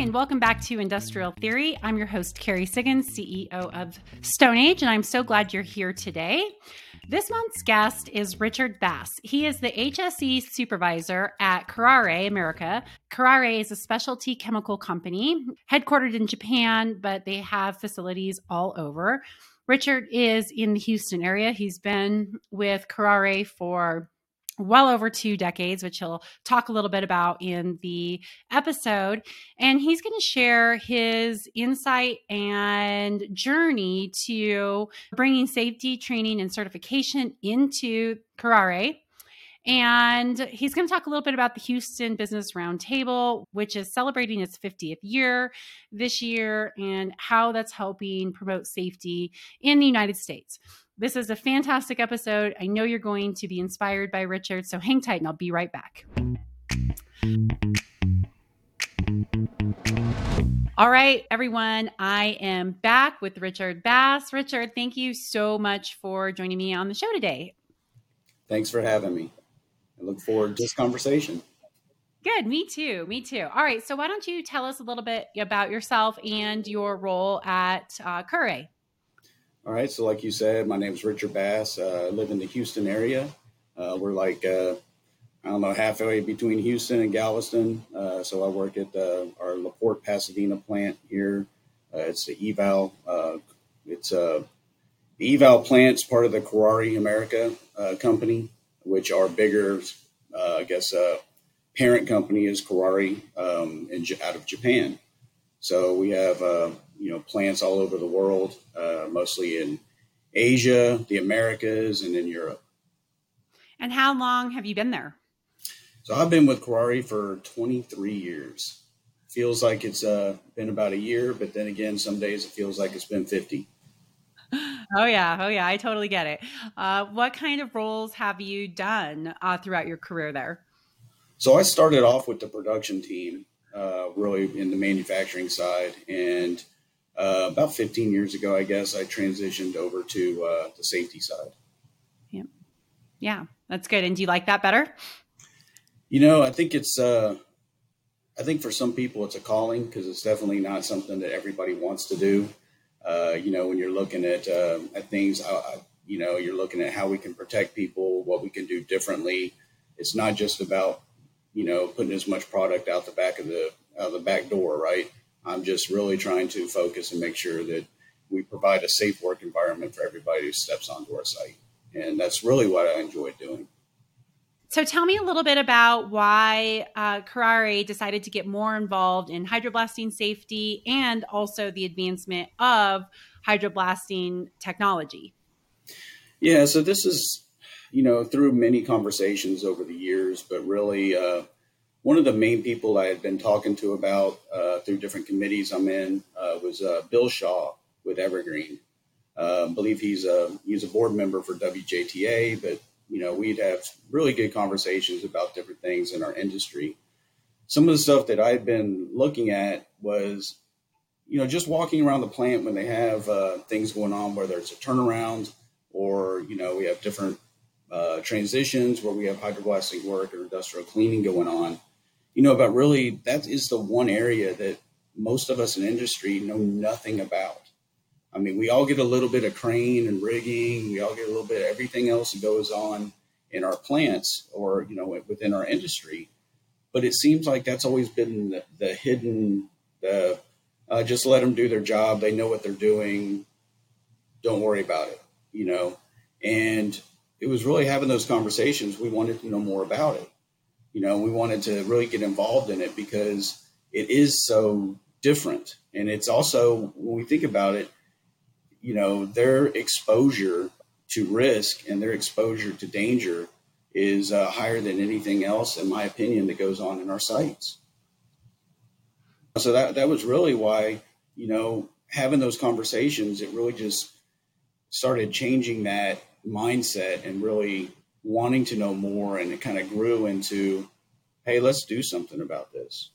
and welcome back to Industrial Theory. I'm your host, Kerry Siggins, CEO of Stone Age, and I'm so glad you're here today. This month's guest is Richard Bass. He is the HSE supervisor at Kuraray America. Kuraray is a specialty chemical company headquartered in Japan, but they have facilities all over. Richard is in the Houston area. He's been with Kuraray for well over two decades, which he'll talk a little bit about in the episode. And he's going to share his insight and journey to bringing safety training and certification into Kuraray. And he's going to talk a little bit about the Houston Business Roundtable, which is celebrating its 50th year this year, and how that's helping promote safety in the United States. This is a fantastic episode. I know you're going to be inspired by Richard, so hang tight and I'll be right back. All right, everyone, I am back with Richard Bass. Richard, thank you so much for joining me on the show today. Thanks for having me. I look forward to this conversation. Good, me too, me too. All right, so why don't you tell us a little bit about yourself and your role at uh, Kuraray? All right. So, like you said, my name is Richard Bass. Uh, I live in the Houston area. Uh, we're like, uh, I don't know, halfway between Houston and Galveston. Uh, so, I work at uh, our LaPorte, Pasadena plant here. Uh, it's the eval. it's the eval plant's part of the Kuraray America company, which our bigger, I guess, parent company is Kuraray um, in, out of Japan. So, we have you know plants all over the world, uh, mostly in Asia, the Americas, and in Europe. And how long have you been there? So I've been with Kuraray for 23 years. Feels like it's uh, been about a year, but then again, some days it feels like it's been 50. Oh yeah, oh yeah, I totally get it. Uh, what kind of roles have you done uh, throughout your career there? So I started off with the production team, uh, really in the manufacturing side, and uh, about 15 years ago, I guess, I transitioned over to uh, the safety side. Yeah. Yeah, that's good. And do you like that better? You know, I think it's, uh, I think for some people it's a calling because it's definitely not something that everybody wants to do. Uh, you know, when you're looking at, uh, at things, uh, you know, you're looking at how we can protect people, what we can do differently. It's not just about, you know, putting as much product out the back of the, out the back door, right? I'm just really trying to focus and make sure that we provide a safe work environment for everybody who steps onto our site. And that's really what I enjoy doing. So tell me a little bit about why uh, Kuraray decided to get more involved in hydroblasting safety and also the advancement of hydroblasting technology. Yeah, so this is, you know, through many conversations over the years, but really uh, one of the main people I had been talking to about uh, through different committees I'm in uh, was uh, Bill Shaw with Evergreen. I believe he's a he's a board member for WJTA, but you know we'd have really good conversations about different things in our industry. Some of the stuff that I've been looking at was, you know, just walking around the plant when they have uh, things going on, whether it's a turnaround or you know we have different uh, transitions where we have hydroblasting work or industrial cleaning going on you know, but really that is the one area that most of us in industry know nothing about. I mean, we all get a little bit of crane and rigging, we all get a little bit of everything else that goes on in our plants or, you know, within our industry. But it seems like that's always been the, the hidden, the uh, just let them do their job. They know what they're doing. Don't worry about it, you know. And it was really having those conversations. We wanted to know more about it you know, we wanted to really get involved in it because it is so different. And it's also, when we think about it, you know, their exposure to risk and their exposure to danger is uh, higher than anything else, in my opinion, that goes on in our sites. So that that was really why, you know, having those conversations, it really just started changing that mindset and really wanting to know more, and it kind of grew into, hey, let's do something about this.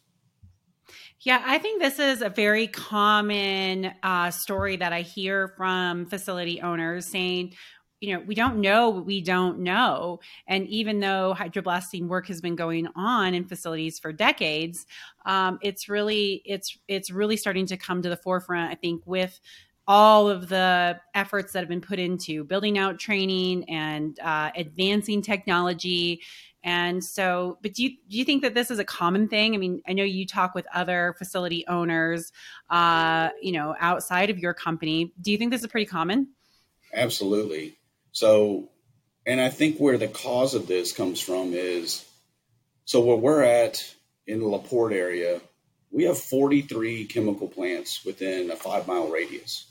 Yeah, I think this is a very common uh, story that I hear from facility owners saying, you know, we don't know what we don't know. And even though hydroblasting work has been going on in facilities for decades, um, it's really it's it's really starting to come to the forefront. I think with all of the efforts that have been put into building out training and uh, advancing technology and so, but do you do you think that this is a common thing? I mean, I know you talk with other facility owners, uh, you know, outside of your company. Do you think this is pretty common? Absolutely. So, and I think where the cause of this comes from is, so where we're at in the Laporte area, we have 43 chemical plants within a five mile radius.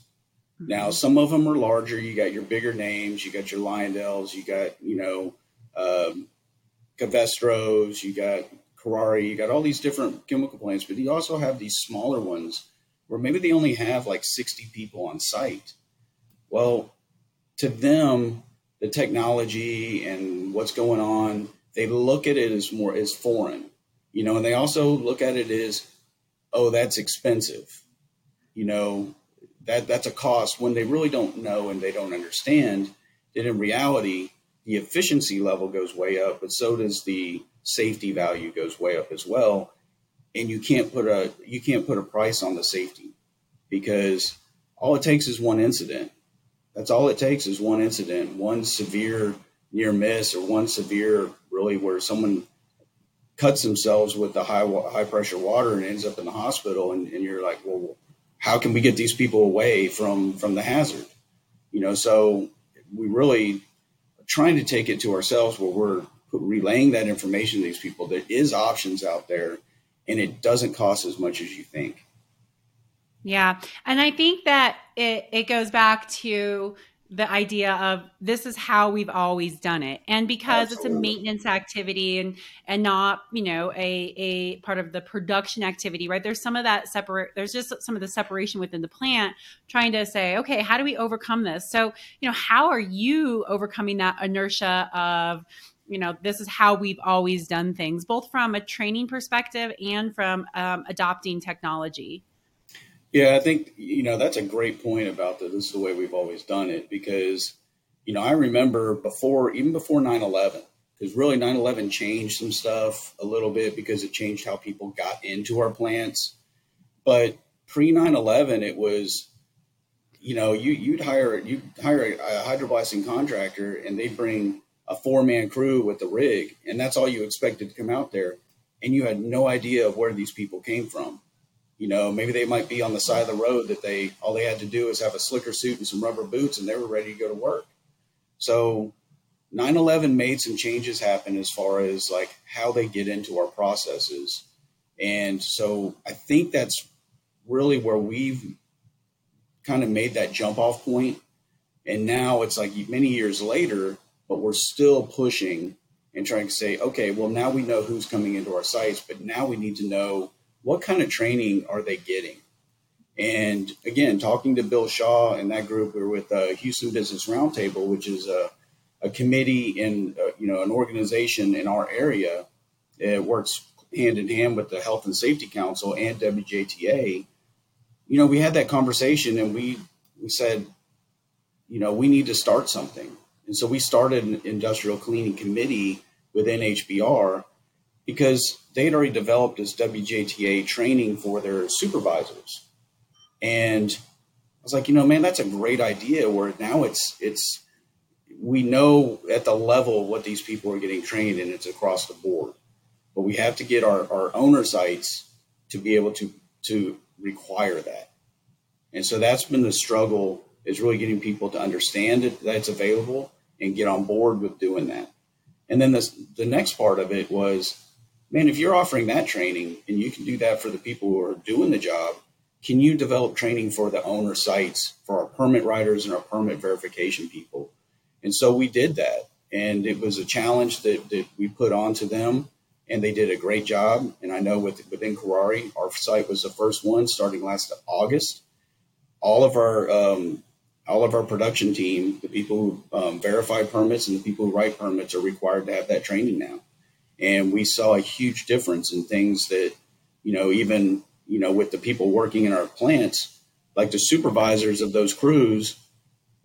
Mm-hmm. Now, some of them are larger. You got your bigger names. You got your Lyondell's. You got, you know, um, Covestros, you got Kuraray, you got all these different chemical plants, but you also have these smaller ones where maybe they only have like 60 people on site. Well, to them, the technology and what's going on, they look at it as more as foreign, you know, and they also look at it as, oh, that's expensive, you know, that that's a cost when they really don't know and they don't understand that in reality the efficiency level goes way up, but so does the safety value goes way up as well. And you can't put a you can't put a price on the safety because all it takes is one incident. That's all it takes is one incident, one severe near miss or one severe really where someone cuts themselves with the high high pressure water and ends up in the hospital and, and you're like well how can we get these people away from from the hazard you know so we really trying to take it to ourselves where we're relaying that information to these people. There is options out there, and it doesn't cost as much as you think. Yeah, and I think that it it goes back to the idea of this is how we've always done it. And because Absolutely. it's a maintenance activity and and not you know a a part of the production activity right? There's some of that separate there's just some of the separation within the plant trying to say okay how do we overcome this? So you know how are you overcoming that inertia of you know this is how we've always done things both from a training perspective and from um, adopting technology yeah, I think you know that's a great point about that. This is the way we've always done it because you know I remember before even before 9/11 because really 9/11 changed some stuff a little bit because it changed how people got into our plants. But pre 9/11, it was you know you you'd hire you hire a, a hydroblasting contractor and they'd bring a four man crew with the rig and that's all you expected to come out there and you had no idea of where these people came from you know, maybe they might be on the side of the road that they all they had to do is have a slicker suit and some rubber boots and they were ready to go to work. So 9/11 made some changes happen as far as like how they get into our processes. And so I think that's really where we've kind of made that jump off point. And now it's like many years later, but we're still pushing and trying to say, okay, well, now we know who's coming into our sites, but now we need to know what kind of training are they getting? And again, talking to Bill Shaw and that group, we're with uh, Houston Business Roundtable, which is a, a committee in uh, you know an organization in our area. It works hand in hand with the Health and Safety Council and WJTA. You know, we had that conversation and we we said, you know, we need to start something. And so we started an industrial cleaning committee within HBR because they had already developed this WJTA training for their supervisors. And I was like, you know, man, that's a great idea. Where now it's it's we know at the level what these people are getting trained and it's across the board. But we have to get our, our owner sites to be able to to require that. And so that's been the struggle is really getting people to understand it that it's available and get on board with doing that. And then the the next part of it was man, if you're offering that training and you can do that for the people who are doing the job, can you develop training for the owner sites, for our permit writers and our permit verification people? And so we did that. And it was a challenge that, that we put on to them, and they did a great job. And I know with, within Kuraray, our site was the first one starting last August. All of our um, all of our production team, the people who um, verify permits and the people who write permits, are required to have that training now and we saw a huge difference in things that you know even you know with the people working in our plants like the supervisors of those crews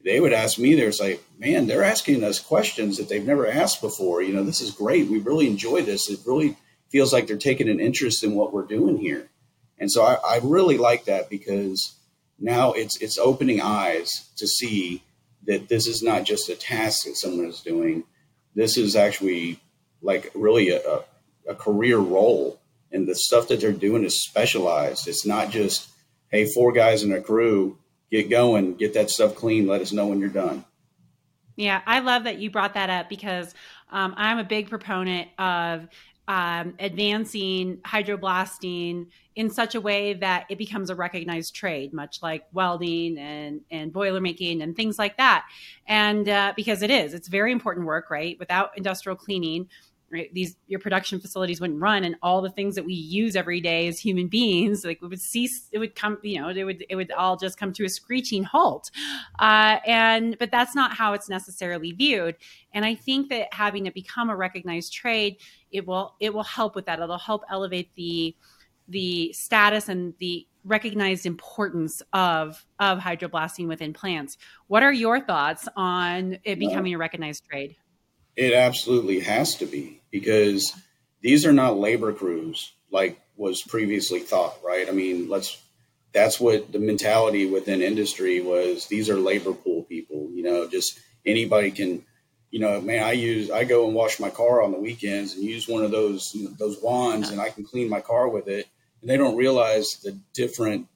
they would ask me, they're like, man, they're asking us questions that they've never asked before. You know, this is great. We really enjoy this. It really feels like they're taking an interest in what we're doing here. And so I, I really like that because now it's it's opening eyes to see that this is not just a task that someone is doing. This is actually like really a, a, career role. And the stuff that they're doing is specialized. It's not just, hey, four guys in a crew get going, get that stuff clean, let us know when you're done. Yeah, I love that you brought that up because um, I'm a big proponent of um, advancing hydroblasting in such a way that it becomes a recognized trade, much like welding and, and boiler making and things like that. And uh, because it is, it's very important work, right? Without industrial cleaning, right? These your production facilities wouldn't run and all the things that we use every day as human beings like it would cease it would come you know it would it would all just come to a screeching halt. Uh, and but that's not how it's necessarily viewed. And i think that having it become a recognized trade it will it will help with that. It'll help elevate the the status and the recognized importance of of hydroblasting within plants. What are your thoughts on it becoming a recognized trade it absolutely has to be because these are not labor crews like was previously thought, right? I mean, let's that's what the mentality within industry was. These are labor pool people, you know, just anybody can, you know, man, I use I go and wash my car on the weekends and use one of those those wands and I can clean my car with it. And they don't realize the different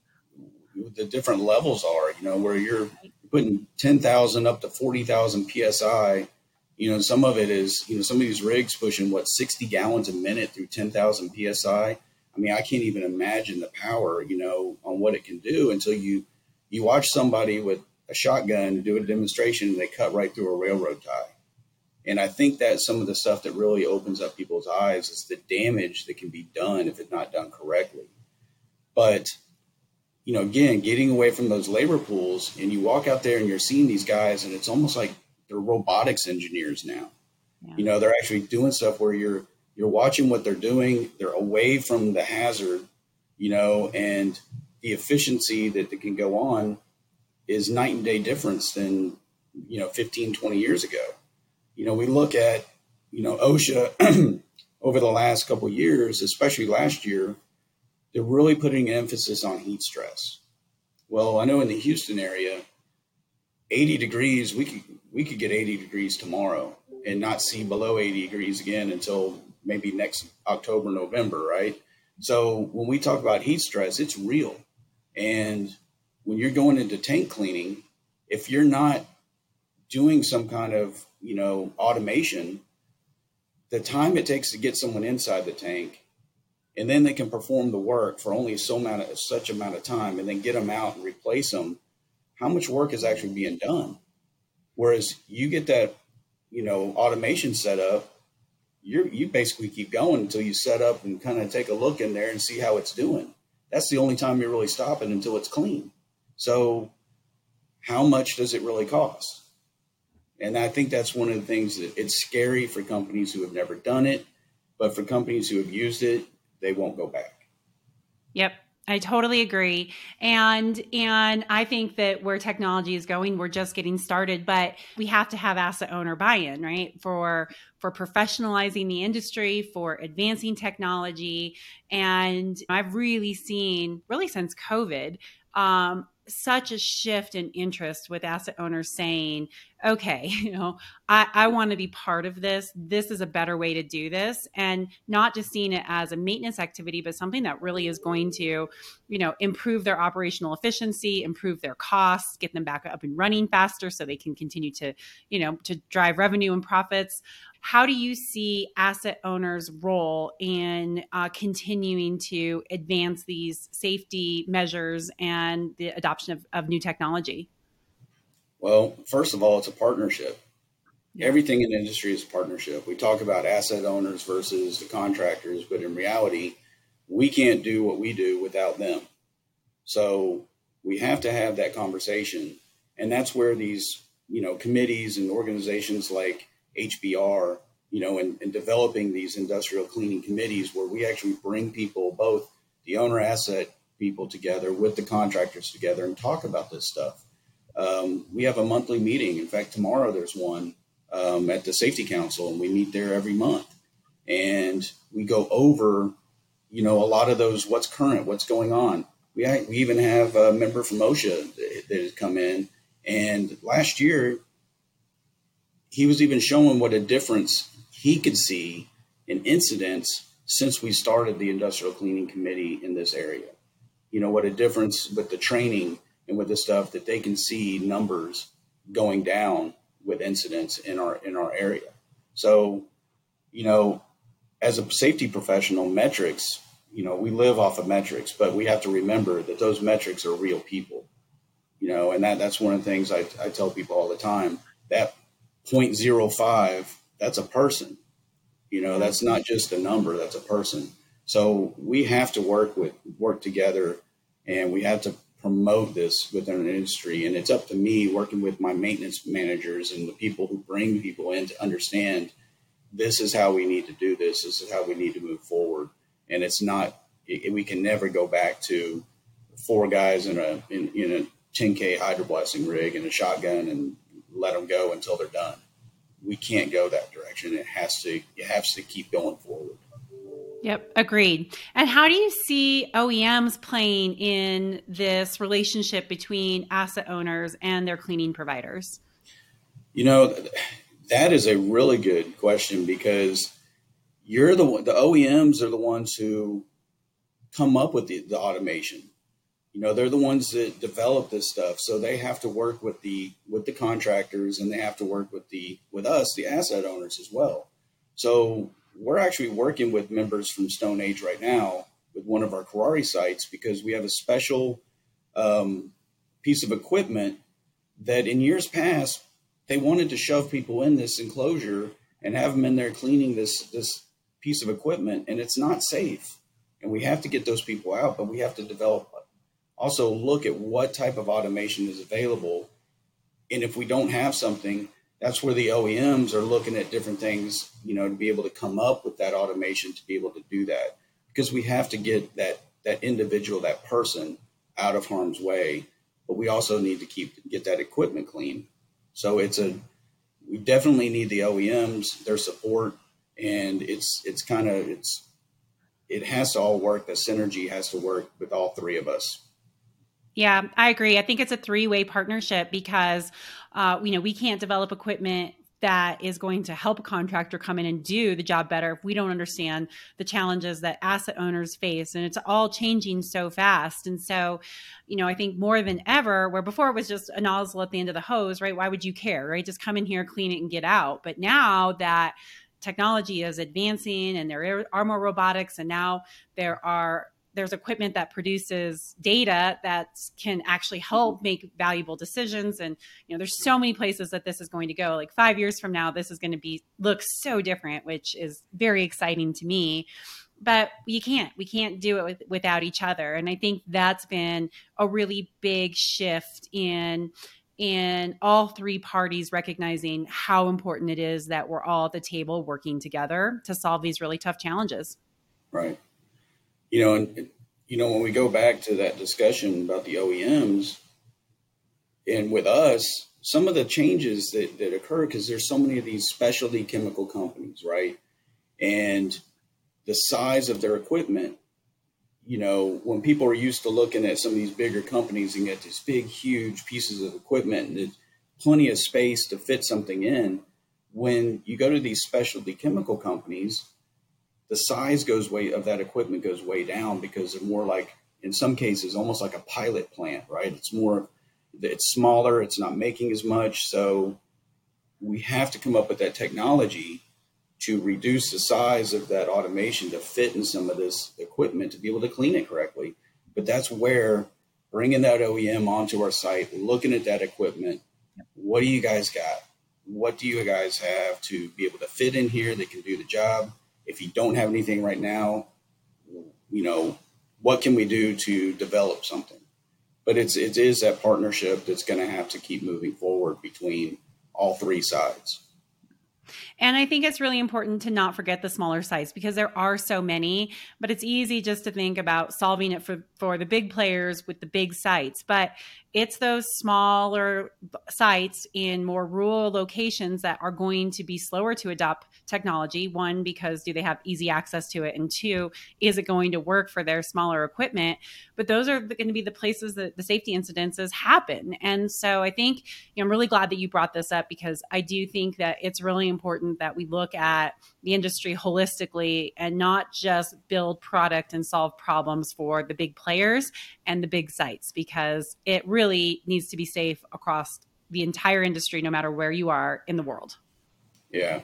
the different levels are, you know, where you're putting 10,000 up to 40,000 psi you know, some of it is, you know, some of these rigs pushing what 60 gallons a minute through 10,000 psi. I mean, I can't even imagine the power, you know, on what it can do until you you watch somebody with a shotgun do a demonstration and they cut right through a railroad tie. And I think that some of the stuff that really opens up people's eyes is the damage that can be done if it's not done correctly. But you know, again, getting away from those labor pools and you walk out there and you're seeing these guys and it's almost like they're robotics engineers now. Yeah. You know, they're actually doing stuff where you're you're watching what they're doing. They're away from the hazard, you know, and the efficiency that, that can go on is night and day difference than you know 15 20 years ago you know we look at you know osha over the last couple years especially last year they're really putting emphasis on heat stress well i know in the houston area 80 degrees we could we could get 80 degrees tomorrow and not see below 80 degrees again until maybe next October, November, right? So when we talk about heat stress, it's real. And when you're going into tank cleaning, if you're not doing some kind of, you know, automation, the time it takes to get someone inside the tank and then they can perform the work for only so amount of such amount of time and then get them out and replace them, how much work is actually being done? Whereas you get that, you know, automation set up, you you basically keep going until you set up and kind of take a look in there and see how it's doing. That's the only time you're really stopping until it's clean. So, how much does it really cost? And I think that's one of the things that it's scary for companies who have never done it, but for companies who have used it, they won't go back. Yep. I totally agree. And and I think that where technology is going, we're just getting started, but we have to have asset owner buy-in, right? For for professionalizing the industry, for advancing technology. And I've really seen really since COVID, um, such a shift in interest with asset owners saying, okay, you know, I, I want to be part of this. This is a better way to do this. And not just seeing it as a maintenance activity, but something that really is going to, you know, improve their operational efficiency, improve their costs, get them back up and running faster so they can continue to, you know, to drive revenue and profits. How do you see asset owners' role in uh, continuing to advance these safety measures and the adoption of, of new technology? Well, first of all, it's a partnership. Everything in industry is a partnership. We talk about asset owners versus the contractors, but in reality, we can't do what we do without them. So we have to have that conversation. And that's where these, you know, committees and organizations like HBR, you know, and, and developing these industrial cleaning committees where we actually bring people, both the owner asset people together with the contractors together and talk about this stuff. Um, we have a monthly meeting. In fact, tomorrow there's one um, at the Safety Council, and we meet there every month. And we go over, you know, a lot of those what's current, what's going on. We, we even have a member from OSHA that, that has come in. And last year, he was even showing what a difference he could see in incidents since we started the industrial cleaning committee in this area. You know, what a difference with the training and with this stuff that they can see numbers going down with incidents in our in our area. So, you know, as a safety professional, metrics, you know, we live off of metrics, but we have to remember that those metrics are real people. You know, and that that's one of the things I, I tell people all the time. That 0.05, that's a person. You know, that's not just a number, that's a person. So we have to work with work together and we have to promote this within an industry. And it's up to me working with my maintenance managers and the people who bring people in to understand this is how we need to do this. This is how we need to move forward. And it's not, it, we can never go back to four guys in a, in, in a 10K hydroblasting rig and a shotgun and let them go until they're done. We can't go that direction. It has to, it has to keep going forward. Yep, agreed. And how do you see OEMs playing in this relationship between asset owners and their cleaning providers? You know, that is a really good question because you're the one the OEMs are the ones who come up with the, the automation. You know, they're the ones that develop this stuff, so they have to work with the with the contractors and they have to work with the with us, the asset owners as well. So we're actually working with members from Stone Age right now with one of our Kuraray sites because we have a special um, piece of equipment that in years past they wanted to shove people in this enclosure and have them in there cleaning this this piece of equipment and it's not safe. And we have to get those people out but we have to develop also look at what type of automation is available. And if we don't have something that's where the OEMs are looking at different things, you know, to be able to come up with that automation to be able to do that. Because we have to get that that individual, that person out of harm's way, but we also need to keep get that equipment clean. So it's a we definitely need the OEMs, their support, and it's it's kind of it's it has to all work. The synergy has to work with all three of us. Yeah, I agree. I think it's a three way partnership because, uh, you know, we can't develop equipment that is going to help a contractor come in and do the job better if we don't understand the challenges that asset owners face. And it's all changing so fast. And so you know i think more than ever where before it was just a nozzle at the end of the hose right? Why would you care right? Just come in here clean it and get out. But now that technology is advancing and there are more robotics and now there are there's equipment that produces data that can actually help make valuable decisions. And you know there's so many places that this is going to go. Like 5 years from now this is going to be look so different which is very exciting to me. But you can't we can't do it with, without each other. And i think that's been a really big shift in in all three parties recognizing how important it is that we're all at the table working together to solve these really tough challenges. Right you know, and you know, when we go back to that discussion about the OEMs and with us, some of the changes that, that occur because there's so many of these specialty chemical companies, right? And the size of their equipment, you know, when people are used to looking at some of these bigger companies and get these big, huge pieces of equipment and plenty of space to fit something in, when you go to these specialty chemical companies, the size goes way of that equipment goes way down because they're more like in some cases almost like a pilot plant right? It's more it's smaller it's not making as much. So we have to come up with that technology to reduce the size of that automation to fit in some of this equipment to be able to clean it correctly. But that's where bringing that OEM onto our site looking at that equipment what do you guys got? What do you guys have to be able to fit in here that can do the job if you don't have anything right now, you know, what can we do to develop something? But it's it is that partnership that's going to have to keep moving forward between all three sides. And I think it's really important to not forget the smaller sites because there are so many, but it's easy just to think about solving it for, for the big players with the big sites. But it's those smaller sites in more rural locations that are going to be slower to adopt technology. One, because do they have easy access to it? And two, is it going to work for their smaller equipment? But those are going to be the places that the safety incidences happen. And so I think you know, I'm really glad that you brought this up because I do think that it's really important that we look at the industry holistically and not just build product and solve problems for the big players and the big sites because it really needs to be safe across the entire industry, no matter where you are in the world. Yeah.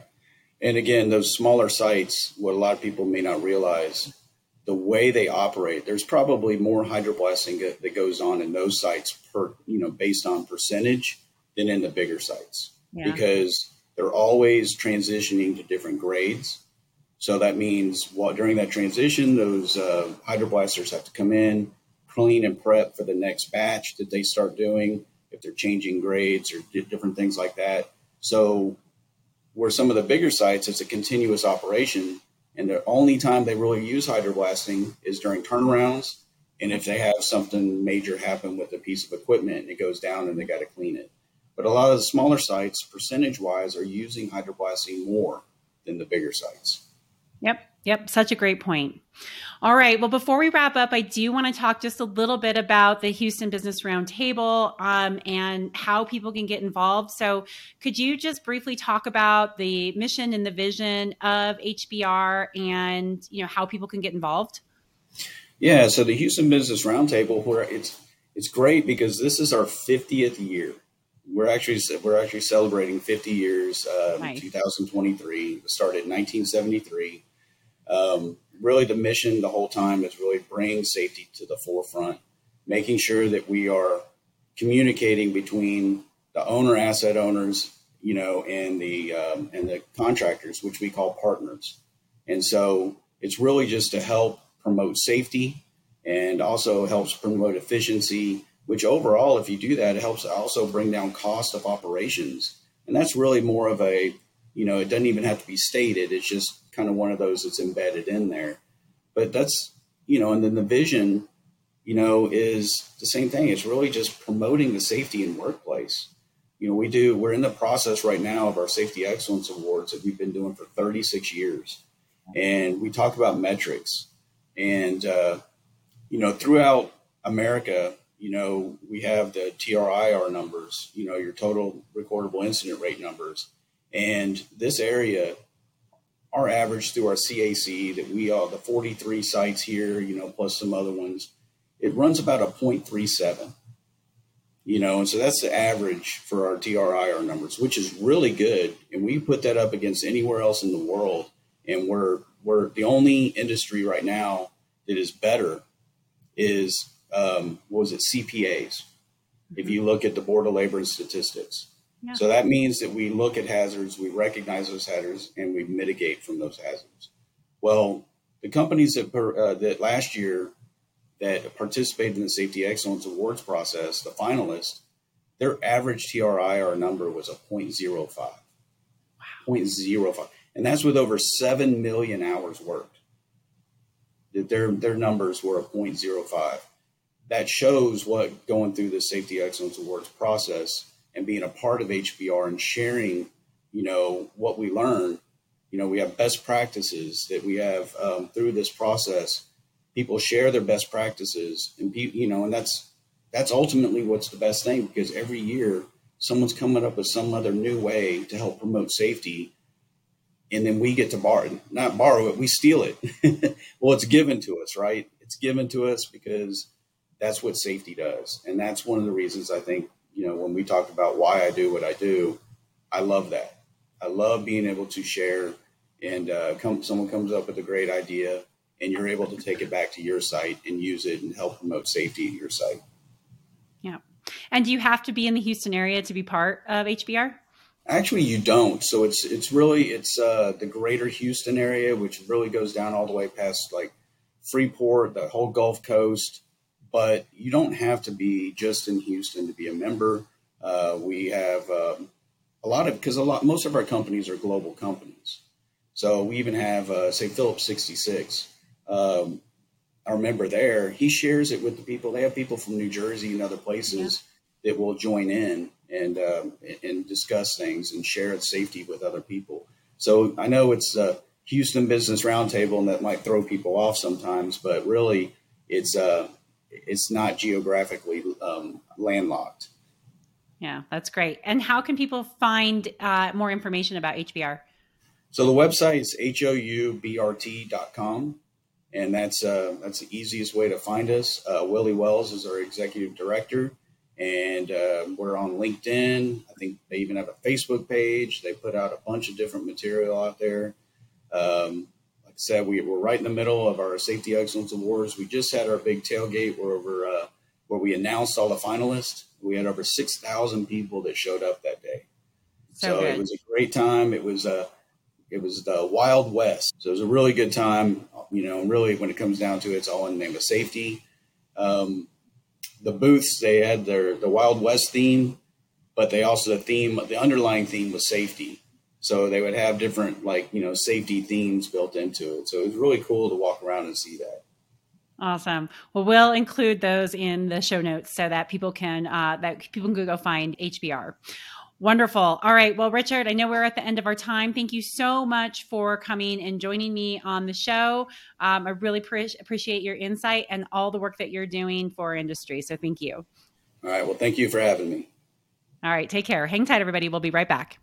And again, those smaller sites, what a lot of people may not realize, the way they operate, there's probably more hydroblasting that goes on in those sites per, you know, based on percentage than in the bigger sites yeah. because they're always transitioning to different grades. So that means while during that transition, those uh, hydroblasters have to come in, clean and prep for the next batch that they start doing if they're changing grades or different things like that. So where some of the bigger sites, it's a continuous operation. And the only time they really use hydroblasting is during turnarounds. And if they have something major happen with a piece of equipment it goes down and they got to clean it. But a lot of the smaller sites, percentage wise, are using hydroblasting more than the bigger sites. Yep. Yep. Such a great point. All right. Well, before we wrap up, I do want to talk just a little bit about the Houston Business Roundtable um, and how people can get involved. So, could you just briefly talk about the mission and the vision of HBR and you know how people can get involved? Yeah. So the Houston Business Roundtable, where it's it's great because this is our 50th year. We're actually we're actually celebrating 50 years. Uh, nice. 2023 started in 1973. Um, really the mission the whole time is really bring safety to the forefront, making sure that we are communicating between the owner, asset owners, you know, and the um, and the contractors, which we call partners. And so it's really just to help promote safety and also helps promote efficiency. Which overall, if you do that, it helps also bring down cost of operations. And that's really more of a, you know, it doesn't even have to be stated. It's just kind of one of those that's embedded in there. But that's, you know, and then the vision, you know, is the same thing. It's really just promoting the safety in workplace. You know, we do, we're in the process right now of our Safety Excellence Awards that we've been doing for 36 years. And we talk about metrics. And, uh, you know, throughout America, you know, we have the TRIR numbers, you know, your total recordable incident rate numbers. And this area our average through our CAC that we are the 43 sites here, you know, plus some other ones, it runs about a 0.37. You know, and so that's the average for our TRIR numbers, which is really good. And we put that up against anywhere else in the world. And we're we're the only industry right now that is better is um, was it CPAs? If you look at the Board of Labor and Statistics, so that means that we look at hazards, we recognize those hazards, and we mitigate from those hazards. Well, the companies that uh, that last year that participated in the Safety Excellence Awards process, the finalists, their average TRIR number was a 0.05. Wow. 0.05. And that's with over 7 million hours worked. That Their, their numbers were a 0.05. That shows what going through the Safety Excellence Awards process and being a part of HBR and sharing, you know, what we learn. You know, we have best practices that we have um, through this process. People share their best practices, and you know, and that's that's ultimately what's the best thing because every year someone's coming up with some other new way to help promote safety and then we get to borrow not borrow it we steal it well it's given to us right it's given to us because that's what safety does and that's one of the reasons i think you know, when we talk about why I do what I do, I love that. I love being able to share and uh, come, someone comes up with a great idea and you're able to take it back to your site and use it and help promote safety at your site. Yeah. And do you have to be in the Houston area to be part of HBR? Actually, you don't. So it's it's really it's uh, the greater Houston area, which really goes down all the way past like Freeport, the whole Gulf Coast, but you don't have to be just in Houston to be a member. Uh, we have, um, a lot of because a lot most of our companies are global companies. So we even have uh, say Phillips 66. Um, our member there, he shares it with the people. They have people from New Jersey and other places yeah. that will join in and um, and discuss things and share its safety with other people. So I know it's a Houston Business Roundtable, and that might throw people off sometimes, but really, it's uh, it's not geographically um, landlocked. Yeah, that's great. And how can people find uh, more information about HBR? So the website is houbrt.com, and that's uh, that's the easiest way to find us. Uh, Willie Wells is our executive director, and uh, we're on LinkedIn. I think they even have a Facebook page. They put out a bunch of different material out there. Um, said, we, we're right in the middle of our Safety Excellence Awards. We just had our big tailgate where over uh, where we announced all the finalists. We had over six thousand people that showed up that day. So, so it was a great time. It was a uh, it was the Wild West. So it was a really good time. You know, really when it comes down to it, it's all in the name of safety. Um, the booths they had their the Wild West theme, but they also the theme the underlying theme was safety. So they would have different like you know safety themes built into it. So it was really cool to walk around and see that. Awesome. Well, we'll include those in the show notes so that people can uh, that people can go find HBR. Wonderful. All right. Well, Richard, I know we're at the end of our time. Thank you so much for coming and joining me on the show. Um, I really pre- appreciate your insight and all the work that you're doing for industry. So thank you. All right. Well, thank you for having me. All right. Take care. Hang tight, everybody. We'll be right back.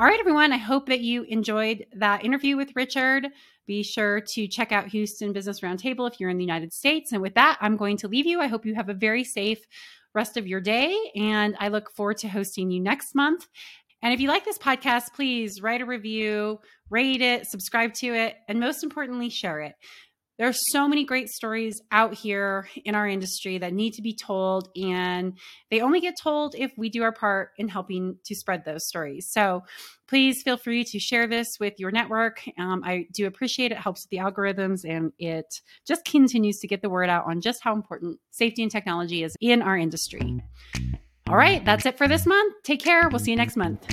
All right, everyone. I hope that you enjoyed that interview with Richard. Be sure to check out Houston Business Roundtable if you're in the United States. And with that, I'm going to leave you. I hope you have a very safe rest of your day. And I look forward to hosting you next month. And if you like this podcast, please write a review, rate it, subscribe to it, and most importantly, share it. There are so many great stories out here in our industry that need to be told, and they only get told if we do our part in helping to spread those stories. So please feel free to share this with your network. Um, I do appreciate it. it helps with the algorithms, and it just continues to get the word out on just how important safety and technology is in our industry. All right, that's it for this month. Take care. We'll see you next month.